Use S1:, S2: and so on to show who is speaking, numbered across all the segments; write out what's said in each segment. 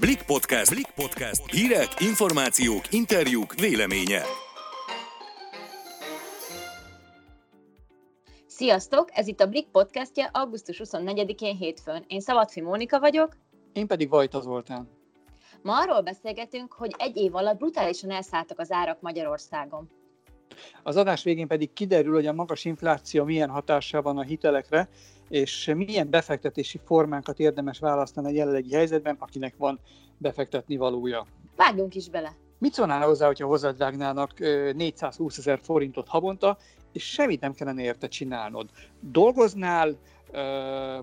S1: Blik Podcast. Blik Podcast. Hírek, információk, interjúk, véleménye.
S2: Sziasztok! Ez itt a Blik podcastja augusztus 24-én hétfőn. Én Szavatfi Mónika vagyok.
S3: Én pedig Vajta Zoltán.
S2: Ma arról beszélgetünk, hogy egy év alatt brutálisan elszálltak az árak Magyarországon.
S3: Az adás végén pedig kiderül, hogy a magas infláció milyen hatással van a hitelekre, és milyen befektetési formánkat érdemes választani a jelenlegi helyzetben, akinek van befektetni valója.
S2: Vágjunk is bele!
S3: Mit szólnál hozzá, hogyha hozzávágnának 420 ezer forintot havonta, és semmit nem kellene érte csinálnod? Dolgoznál,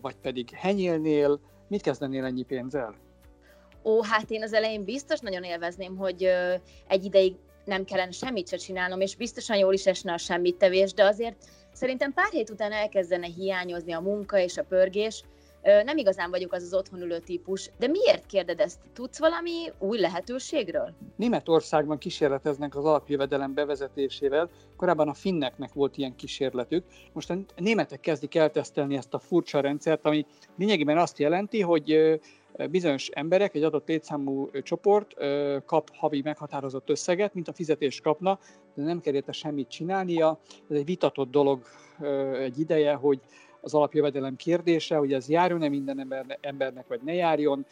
S3: vagy pedig henyélnél, mit kezdenél ennyi pénzzel?
S2: Ó, hát én az elején biztos nagyon élvezném, hogy egy ideig nem kellene semmit se csinálnom, és biztosan jól is esne a semmit tevés, de azért szerintem pár hét után elkezdene hiányozni a munka és a pörgés. Nem igazán vagyok az az otthon ülő típus, de miért kérded ezt? Tudsz valami új lehetőségről?
S3: Németországban kísérleteznek az alapjövedelem bevezetésével. Korábban a finneknek volt ilyen kísérletük. Most a németek kezdik eltesztelni ezt a furcsa rendszert, ami lényegében azt jelenti, hogy bizonyos emberek, egy adott létszámú csoport kap havi meghatározott összeget, mint a fizetés kapna, de nem kell érte semmit csinálnia. Ez egy vitatott dolog egy ideje, hogy az alapjövedelem kérdése, hogy ez járjon-e minden embernek, vagy ne járjon,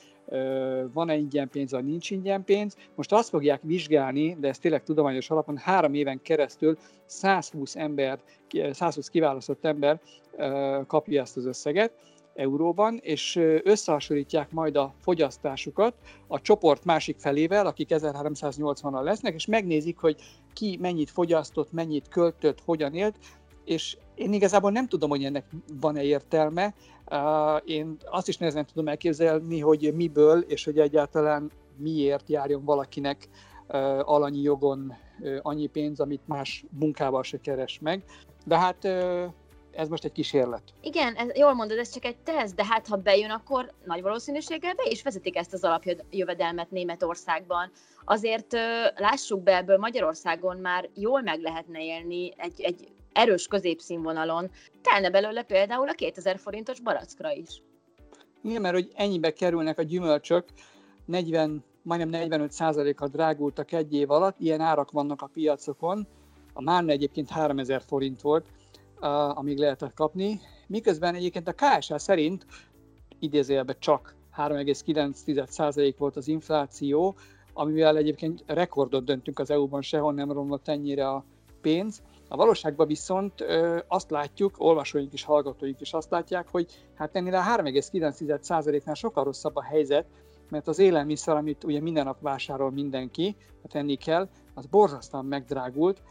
S3: van-e ingyen pénz, vagy nincs ingyen pénz. Most azt fogják vizsgálni, de ez tényleg tudományos alapon, három éven keresztül 120 ember, 120 kiválasztott ember kapja ezt az összeget, euróban, és összehasonlítják majd a fogyasztásukat a csoport másik felével, akik 1380-an lesznek, és megnézik, hogy ki mennyit fogyasztott, mennyit költött, hogyan élt, és én igazából nem tudom, hogy ennek van-e értelme. Én azt is nehezen tudom elképzelni, hogy miből, és hogy egyáltalán miért járjon valakinek alanyi jogon annyi pénz, amit más munkával se keres meg. De hát ez most egy kísérlet.
S2: Igen, ez, jól mondod, ez csak egy teszt, de hát ha bejön, akkor nagy valószínűséggel be is vezetik ezt az alapjövedelmet Németországban. Azért lássuk be ebből Magyarországon már jól meg lehetne élni egy, egy erős középszínvonalon. Telne belőle például a 2000 forintos barackra is.
S3: Igen, mert hogy ennyibe kerülnek a gyümölcsök, 40, majdnem 45%-kal drágultak egy év alatt, ilyen árak vannak a piacokon. A Márna egyébként 3000 forint volt, amíg lehetett kapni. Miközben egyébként a KSH szerint idézőjelben csak 3,9% volt az infláció, amivel egyébként rekordot döntünk az EU-ban, sehol nem romlott ennyire a pénz. A valóságban viszont ö, azt látjuk, olvasóink és hallgatóink is azt látják, hogy hát ennél a 3,9%-nál sokkal rosszabb a helyzet, mert az élelmiszer, amit ugye minden nap vásárol mindenki, hát enni kell, az borzasztóan megdrágult,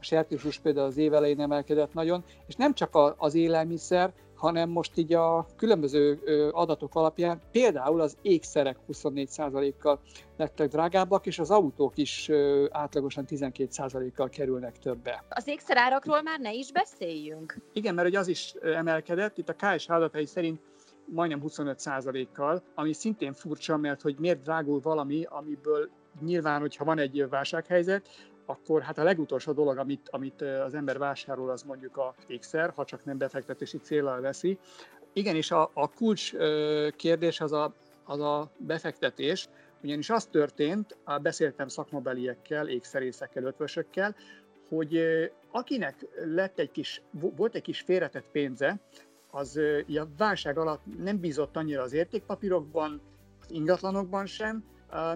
S3: a sertéshús például az év elején emelkedett nagyon, és nem csak az élelmiszer, hanem most így a különböző adatok alapján például az ékszerek 24%-kal lettek drágábbak, és az autók is átlagosan 12%-kal kerülnek többe.
S2: Az ékszerárakról már ne is beszéljünk.
S3: Igen, mert hogy az is emelkedett, itt a KS adatai szerint majdnem 25%-kal, ami szintén furcsa, mert hogy miért drágul valami, amiből nyilván, hogyha van egy válsághelyzet, akkor hát a legutolsó dolog, amit, amit az ember vásárol, az mondjuk a ékszer, ha csak nem befektetési célral veszi. Igenis a, a kulcs kérdés az a, az a befektetés, ugyanis az történt, beszéltem szakmabeliekkel, ékszerészekkel, ötvösökkel, hogy akinek lett egy kis, volt egy kis félretett pénze, az a válság alatt nem bízott annyira az értékpapírokban, az ingatlanokban sem,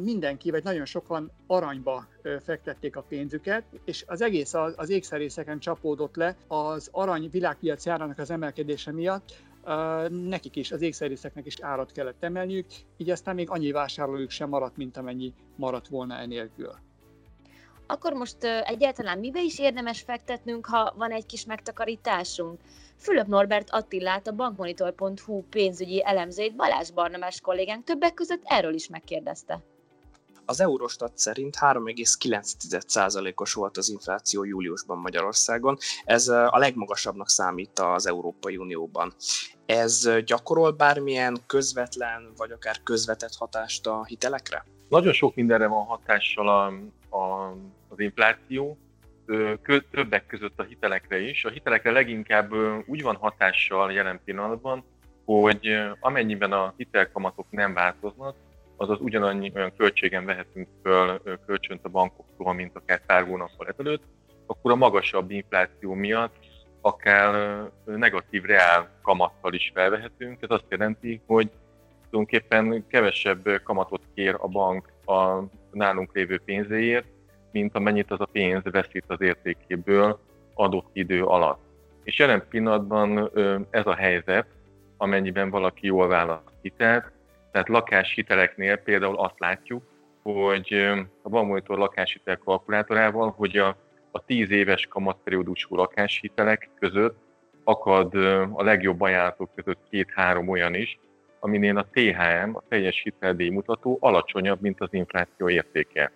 S3: mindenki, vagy nagyon sokan aranyba fektették a pénzüket, és az egész az, az ékszerészeken csapódott le az arany világpiaci árának az emelkedése miatt, nekik is, az ékszerészeknek is árat kellett emelniük, így aztán még annyi vásárlójuk sem maradt, mint amennyi maradt volna enélkül.
S2: Akkor most egyáltalán mibe is érdemes fektetnünk, ha van egy kis megtakarításunk? Fülöp Norbert Attilát, a bankmonitor.hu pénzügyi elemzőit Balázs Barnamás kollégánk többek között erről is megkérdezte.
S4: Az Eurostat szerint 3,9%-os volt az infláció júliusban Magyarországon. Ez a legmagasabbnak számít az Európai Unióban. Ez gyakorol bármilyen közvetlen vagy akár közvetett hatást a hitelekre?
S5: Nagyon sok mindenre van hatással a, a, az infláció, többek között a hitelekre is. A hitelekre leginkább úgy van hatással jelen pillanatban, hogy amennyiben a hitelkamatok nem változnak, azaz ugyanannyi olyan költségen vehetünk föl kölcsönt a bankoktól, mint akár pár hónappal ezelőtt, akkor a magasabb infláció miatt akár negatív reál kamattal is felvehetünk. Ez azt jelenti, hogy tulajdonképpen kevesebb kamatot kér a bank a nálunk lévő pénzéért, mint amennyit az a pénz veszít az értékéből adott idő alatt. És jelen pillanatban ez a helyzet, amennyiben valaki jól választ hitelt, tehát lakáshiteleknél például azt látjuk, hogy a Banmonitor lakáshitel kalkulátorával, hogy a, a 10 éves kamatperiódusú lakáshitelek között akad a legjobb ajánlatok között két-három olyan is, aminél a THM, a teljes hiteldíj mutató alacsonyabb, mint az infláció értéke.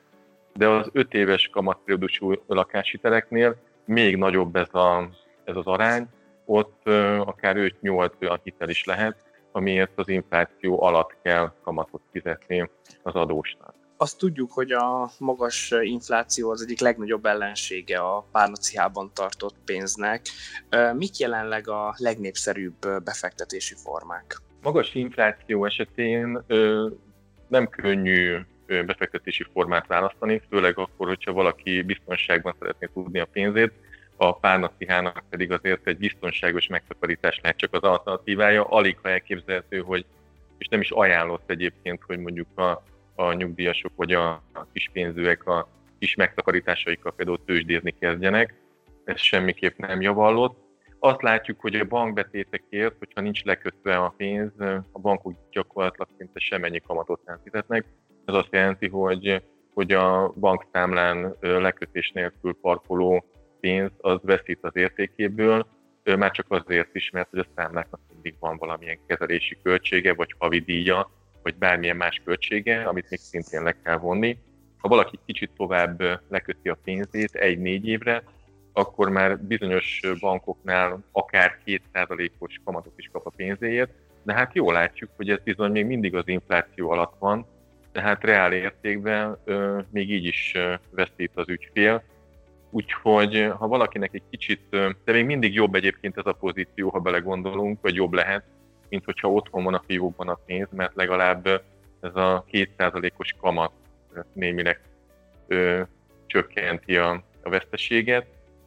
S5: De az 5 éves kamatperiódusú lakáshiteleknél még nagyobb ez, a, ez az arány, ott akár 5-8 olyan hitel is lehet, amiért az infláció alatt kell kamatot fizetni az adósnak.
S4: Azt tudjuk, hogy a magas infláció az egyik legnagyobb ellensége a párnaciában tartott pénznek. Mik jelenleg a legnépszerűbb befektetési formák?
S5: Magas infláció esetén nem könnyű befektetési formát választani, főleg akkor, hogyha valaki biztonságban szeretné tudni a pénzét, a párnacihának pedig azért egy biztonságos megtakarítás lehet csak az alternatívája. Alig ha elképzelhető, hogy és nem is ajánlott egyébként, hogy mondjuk a, a nyugdíjasok vagy a, a kispénzűek a kis megtakarításaikkal például tőzsdézni kezdjenek. Ez semmiképp nem javallott. Azt látjuk, hogy a bankbetétekért, hogyha nincs lekötve a pénz, a bankok gyakorlatilag szinte semennyi kamatot nem fizetnek. Ez azt jelenti, hogy, hogy a bankszámlán lekötés nélkül parkoló pénz az veszít az értékéből, már csak azért is, mert hogy a számláknak mindig van valamilyen kezelési költsége, vagy havi díja, vagy bármilyen más költsége, amit még szintén le kell vonni. Ha valaki kicsit tovább leköti a pénzét egy-négy évre, akkor már bizonyos bankoknál akár 2%-os kamatot is kap a pénzéért, de hát jól látjuk, hogy ez bizony még mindig az infláció alatt van, tehát reál értékben ö, még így is ö, veszít az ügyfél, Úgyhogy ha valakinek egy kicsit, de még mindig jobb egyébként ez a pozíció, ha belegondolunk, vagy jobb lehet, mint hogyha otthon van a fiókban a pénz, mert legalább ez a 2%-os kamat némileg ö, csökkenti a, a veszteséget.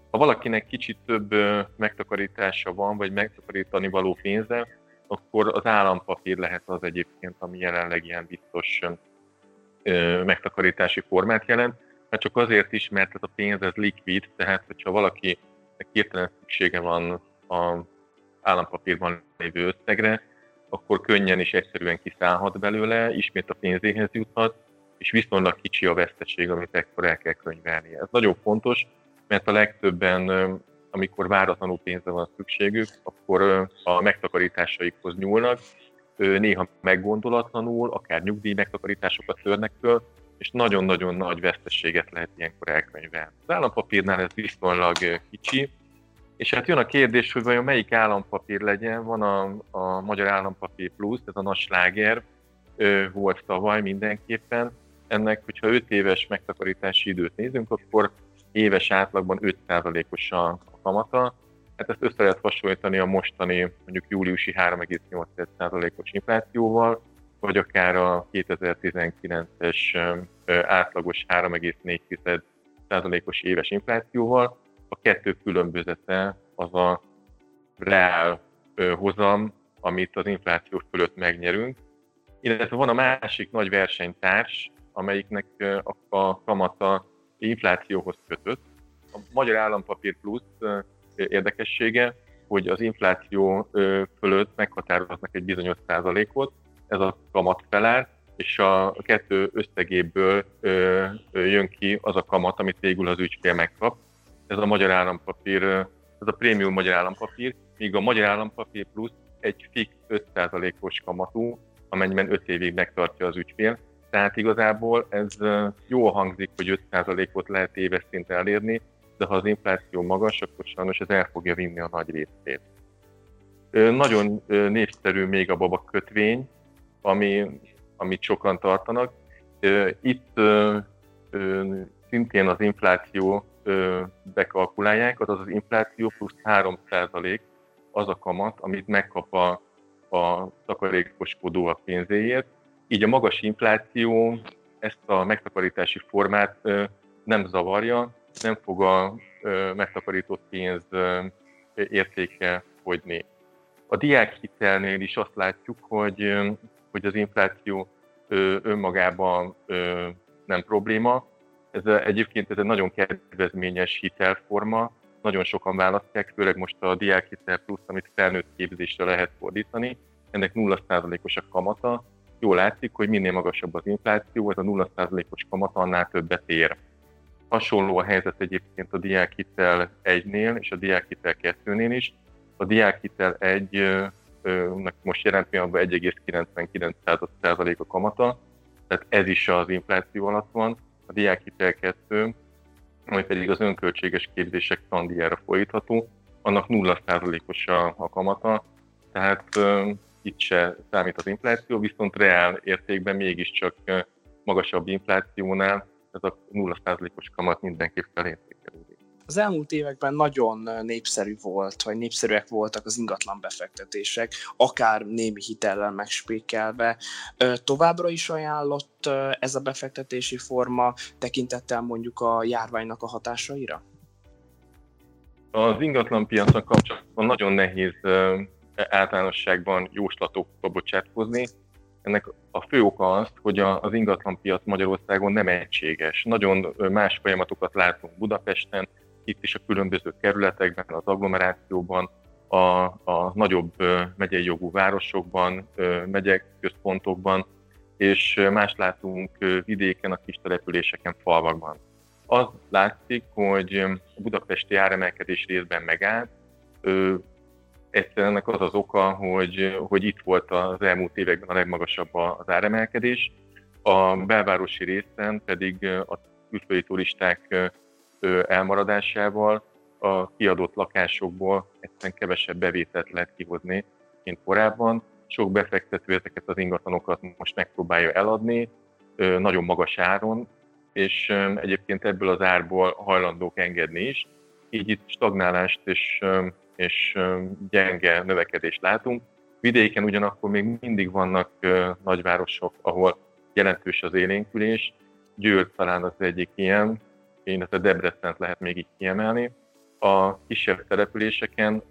S5: Ha valakinek kicsit több ö, megtakarítása van, vagy megtakarítani való pénze, akkor az állampapír lehet az egyébként, ami jelenleg ilyen biztos megtakarítási formát jelent Hát csak azért is, mert ez a pénz ez likvid, tehát hogyha valaki hirtelen szüksége van a állampapírban lévő összegre, akkor könnyen és egyszerűen kiszállhat belőle, ismét a pénzéhez juthat, és viszonylag kicsi a veszteség, amit ekkor el kell könyvelni. Ez nagyon fontos, mert a legtöbben, amikor váratlanul pénzre van szükségük, akkor a megtakarításaikhoz nyúlnak, néha meggondolatlanul, akár nyugdíj megtakarításokat törnek föl, és nagyon-nagyon nagy veszteséget lehet ilyenkor elkönyvelni. Az állampapírnál ez viszonylag kicsi, és hát jön a kérdés, hogy vajon melyik állampapír legyen, van a, a Magyar Állampapír Plus, ez a nagy sláger, volt tavaly mindenképpen. Ennek, hogyha 5 éves megtakarítási időt nézünk, akkor éves átlagban 5%-os a kamata. Hát ezt össze lehet hasonlítani a mostani, mondjuk júliusi 3,8%-os inflációval, vagy akár a 2019-es átlagos 3,4%-os éves inflációval. A kettő különbözete az a reál hozam, amit az infláció fölött megnyerünk, illetve van a másik nagy versenytárs, amelyiknek a kamata inflációhoz kötött. A Magyar Állampapír Plusz érdekessége, hogy az infláció fölött meghatároznak egy bizonyos százalékot, ez a kamat felár, és a kettő összegéből jön ki az a kamat, amit végül az ügyfél megkap. Ez a magyar állampapír, ez a prémium magyar állampapír, míg a magyar állampapír plusz egy fix 5%-os kamatú, amennyiben 5 évig megtartja az ügyfél. Tehát igazából ez jól hangzik, hogy 5%-ot lehet éves szinten elérni, de ha az infláció magas, akkor sajnos ez el fogja vinni a nagy részét. Nagyon népszerű még a baba kötvény, ami, amit sokan tartanak. Itt szintén az infláció bekalkulálják, azaz az infláció plusz 3% az a kamat, amit megkap a, a takarékoskodó a pénzéért, így a magas infláció ezt a megtakarítási formát nem zavarja, nem fog a megtakarított pénz értéke fogyni. A diákhitelnél is azt látjuk, hogy, hogy az infláció önmagában nem probléma. Ez egyébként ez egy nagyon kedvezményes hitelforma, nagyon sokan választják, főleg most a diákhitel plusz, amit felnőtt képzésre lehet fordítani. Ennek 0%-os a kamata. Jól látszik, hogy minél magasabb az infláció, ez a 0%-os kamata annál többet ér. Hasonló a helyzet egyébként a diákhitel 1-nél és a diákhitel 2-nél is. A diákhitel 1 most jelen pillanatban 1,99% a kamata, tehát ez is az infláció alatt van. A diákhitel 2, ami pedig az önköltséges képzések tandíjára folytatható, annak 0%-os a, a kamata, tehát itt se számít az infláció, viszont reál értékben mégiscsak magasabb inflációnál ez a 0%-os kamat mindenképp felértékelődik.
S4: Az elmúlt években nagyon népszerű volt, vagy népszerűek voltak az ingatlan befektetések, akár némi hitellel megspékelve. Továbbra is ajánlott ez a befektetési forma tekintettel mondjuk a járványnak a hatásaira?
S5: Az ingatlan piacon kapcsolatban nagyon nehéz általánosságban jóslatokba bocsátkozni. Ennek a fő oka az, hogy az ingatlanpiac Magyarországon nem egységes. Nagyon más folyamatokat látunk Budapesten, itt is a különböző kerületekben, az agglomerációban, a, a nagyobb megyei jogú városokban, megyek központokban, és más látunk vidéken, a kis településeken, falvakban. Az látszik, hogy a budapesti áremelkedés részben megállt, egyszerűen ennek az az oka, hogy, hogy itt volt az elmúlt években a legmagasabb az áremelkedés, a belvárosi részen pedig a külföldi turisták elmaradásával a kiadott lakásokból egyszerűen kevesebb bevételt lehet kihozni, mint korábban. Sok befektető ezeket az ingatlanokat most megpróbálja eladni, nagyon magas áron, és egyébként ebből az árból hajlandók engedni is. Így itt stagnálást és, és gyenge növekedést látunk. Vidéken ugyanakkor még mindig vannak nagyvárosok, ahol jelentős az élénkülés. Győr talán az egyik ilyen, illetve Debrecent lehet még így kiemelni. A kisebb településeken,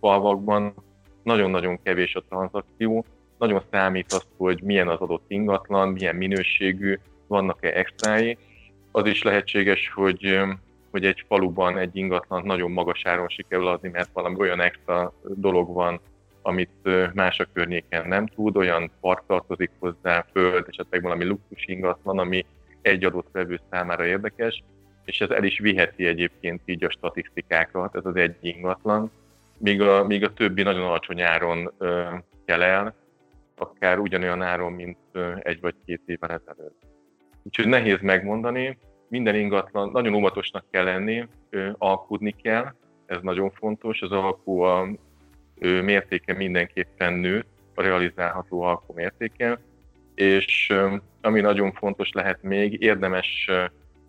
S5: falvakban nagyon-nagyon kevés a tranzakció, nagyon számít az, hogy milyen az adott ingatlan, milyen minőségű, vannak-e extrái. Az is lehetséges, hogy, hogy egy faluban egy ingatlan nagyon magas áron sikerül adni, mert valami olyan extra dolog van, amit más a környéken nem tud, olyan park tartozik hozzá, föld, esetleg valami luxus ingatlan, ami egy adott vevő számára érdekes, és ez el is viheti egyébként így a statisztikákat, ez az egy ingatlan, míg a, míg a többi nagyon alacsony áron ö, kell el, akár ugyanolyan áron, mint ö, egy vagy két évvel ezelőtt. Úgyhogy nehéz megmondani, minden ingatlan, nagyon óvatosnak kell lenni, alkudni kell, ez nagyon fontos, az alkú a mértéke mindenképpen nő, a realizálható alkú mértéke, és ami nagyon fontos lehet még, érdemes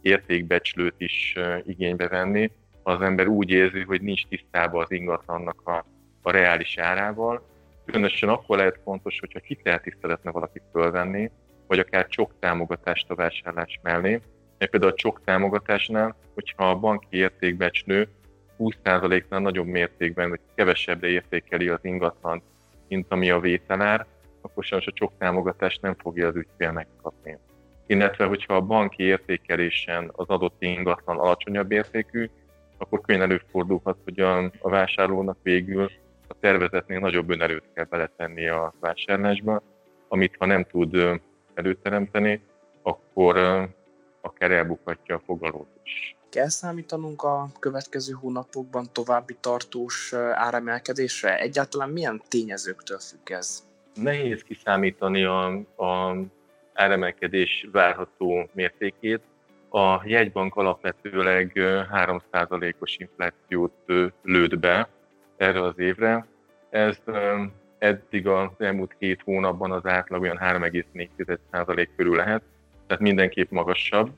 S5: értékbecslőt is igénybe venni, ha az ember úgy érzi, hogy nincs tisztában az ingatlannak a, a reális árával. Különösen akkor lehet fontos, hogyha hitelt is szeretne valaki fölvenni, vagy akár csok támogatást a vásárlás mellé. Mert például a csok támogatásnál, hogyha a banki értékbecslő 20%-nál nagyobb mértékben, vagy kevesebbre értékeli az ingatlan, mint ami a vételár, akkor sajnos a csok támogatást nem fogja az ügyfél megkapni. Illetve hogyha a banki értékelésen az adott ingatlan alacsonyabb értékű, akkor könnyen előfordulhat, hogy a, a vásárlónak végül a tervezetnél nagyobb önerőt kell beletenni a vásárlásba, amit ha nem tud előteremteni, akkor akár elbukhatja a fogalót is.
S4: Kell számítanunk a következő hónapokban további tartós áremelkedésre? Egyáltalán milyen tényezőktől függ ez?
S5: Nehéz kiszámítani a, a áremelkedés várható mértékét. A jegybank alapvetőleg 3%-os inflációt lőtt be erre az évre. Ez eddig az elmúlt két hónapban az átlag olyan 3,4% körül lehet, tehát mindenképp magasabb.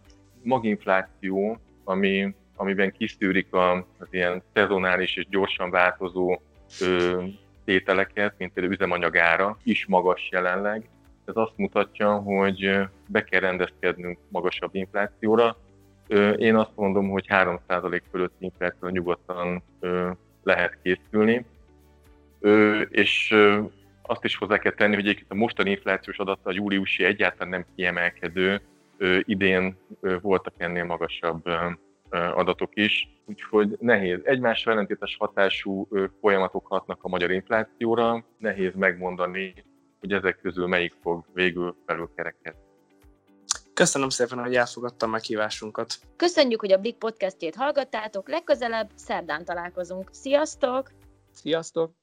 S5: Maginfláció, ami, amiben kiszűrik az ilyen szezonális és gyorsan változó ö, tételeket, mint például üzemanyagára, is magas jelenleg, ez azt mutatja, hogy be kell rendezkednünk magasabb inflációra. Én azt mondom, hogy 3% fölött inflációra nyugodtan lehet készülni. És azt is hozzá kell tenni, hogy egyébként a mostani inflációs adata a júliusi egyáltalán nem kiemelkedő, idén voltak ennél magasabb adatok is, úgyhogy nehéz. Egymásra ellentétes hatású folyamatok hatnak a magyar inflációra, nehéz megmondani, hogy ezek közül melyik fog végül felülkerekedni.
S4: Köszönöm szépen, hogy elfogadtam meghívásunkat.
S2: Köszönjük, hogy a Blik podcastjét hallgattátok, legközelebb szerdán találkozunk. Sziasztok!
S3: Sziasztok!